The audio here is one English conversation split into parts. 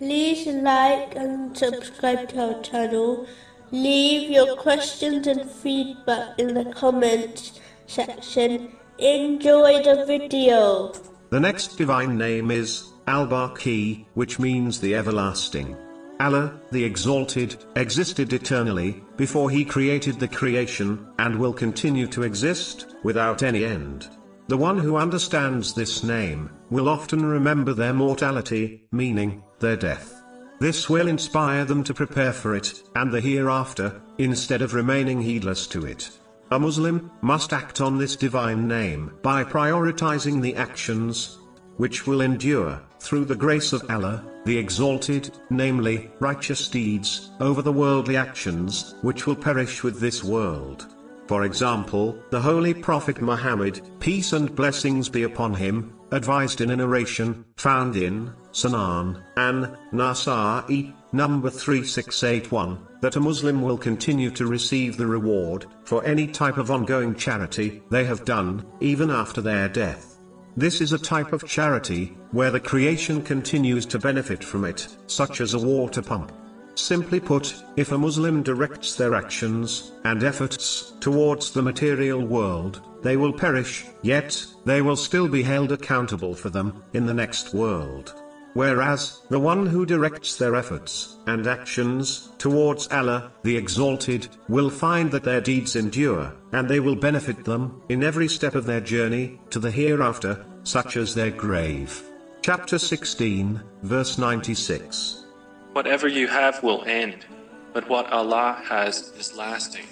like and subscribe to our channel. Leave your questions and feedback in the comments section. Enjoy the video. The next divine name is Al-Baqi, which means the everlasting. Allah, the Exalted, existed eternally, before he created the creation, and will continue to exist, without any end. The one who understands this name, will often remember their mortality, meaning, their death. This will inspire them to prepare for it, and the hereafter, instead of remaining heedless to it. A Muslim must act on this divine name by prioritizing the actions which will endure, through the grace of Allah, the Exalted, namely, righteous deeds, over the worldly actions, which will perish with this world. For example, the Holy Prophet Muhammad, peace and blessings be upon him, advised in a narration, found in, Sunan, an, Nasa'i, number 3681, that a Muslim will continue to receive the reward, for any type of ongoing charity they have done, even after their death. This is a type of charity, where the creation continues to benefit from it, such as a water pump. Simply put, if a Muslim directs their actions and efforts towards the material world, they will perish, yet, they will still be held accountable for them in the next world. Whereas, the one who directs their efforts and actions towards Allah, the Exalted, will find that their deeds endure, and they will benefit them in every step of their journey to the hereafter, such as their grave. Chapter 16, verse 96. Whatever you have will end, but what Allah has is lasting.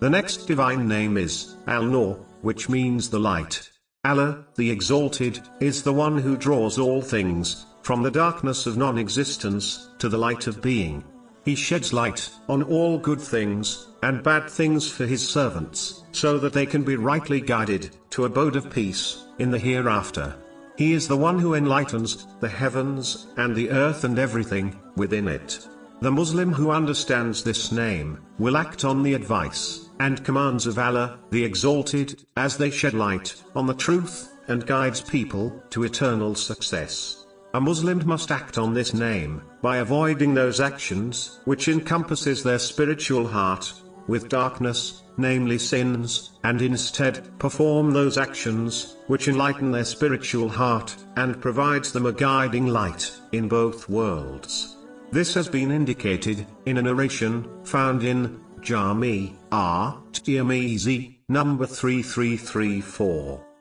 The next divine name is Al-Nur, which means the light. Allah, the Exalted, is the one who draws all things, from the darkness of non-existence, to the light of being. He sheds light on all good things, and bad things for his servants, so that they can be rightly guided to abode of peace, in the hereafter. He is the one who enlightens the heavens and the earth and everything within it. The Muslim who understands this name will act on the advice and commands of Allah, the Exalted, as they shed light on the truth and guides people to eternal success. A Muslim must act on this name by avoiding those actions which encompasses their spiritual heart with darkness, namely sins, and instead, perform those actions, which enlighten their spiritual heart, and provides them a guiding light, in both worlds. This has been indicated, in a narration, found in, Jami, R. Tirmizi, number 3334.